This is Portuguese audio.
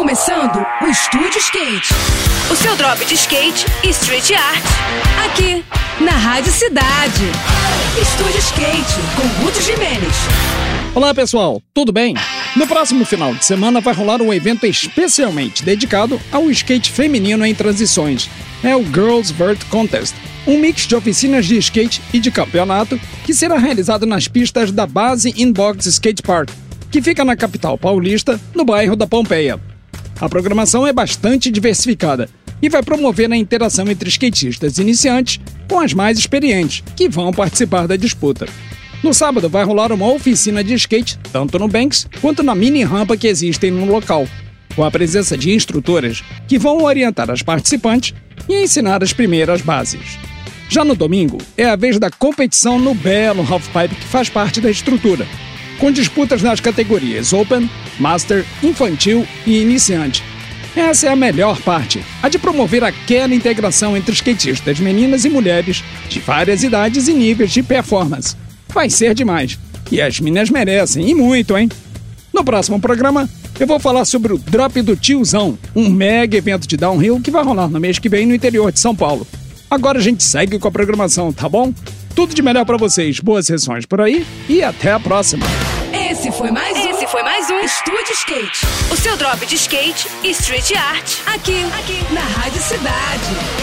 começando o Estúdio Skate. O seu drop de skate e street art. Aqui, na Rádio Cidade. Estúdio Skate, com Guto Jimenez. Olá pessoal, tudo bem? No próximo final de semana vai rolar um evento especialmente dedicado ao skate feminino em transições. É o Girls Vert Contest, um mix de oficinas de skate e de campeonato que será realizado nas pistas da base Inbox Skate Park, que fica na capital paulista, no bairro da Pompeia. A programação é bastante diversificada e vai promover a interação entre skatistas iniciantes com as mais experientes, que vão participar da disputa. No sábado vai rolar uma oficina de skate, tanto no Banks quanto na mini rampa que existem no local, com a presença de instrutoras que vão orientar as participantes e ensinar as primeiras bases. Já no domingo, é a vez da competição no belo halfpipe que faz parte da estrutura, com disputas nas categorias Open, Master, Infantil e Iniciante. Essa é a melhor parte, a de promover aquela integração entre skatistas meninas e mulheres de várias idades e níveis de performance. Vai ser demais. E as meninas merecem, e muito, hein? No próximo programa, eu vou falar sobre o Drop do Tiozão, um mega evento de downhill que vai rolar no mês que vem no interior de São Paulo. Agora a gente segue com a programação, tá bom? Tudo de melhor para vocês, boas sessões por aí e até a próxima. Estúdio Skate. O seu drop de skate e street art. Aqui, aqui, na Rádio Cidade.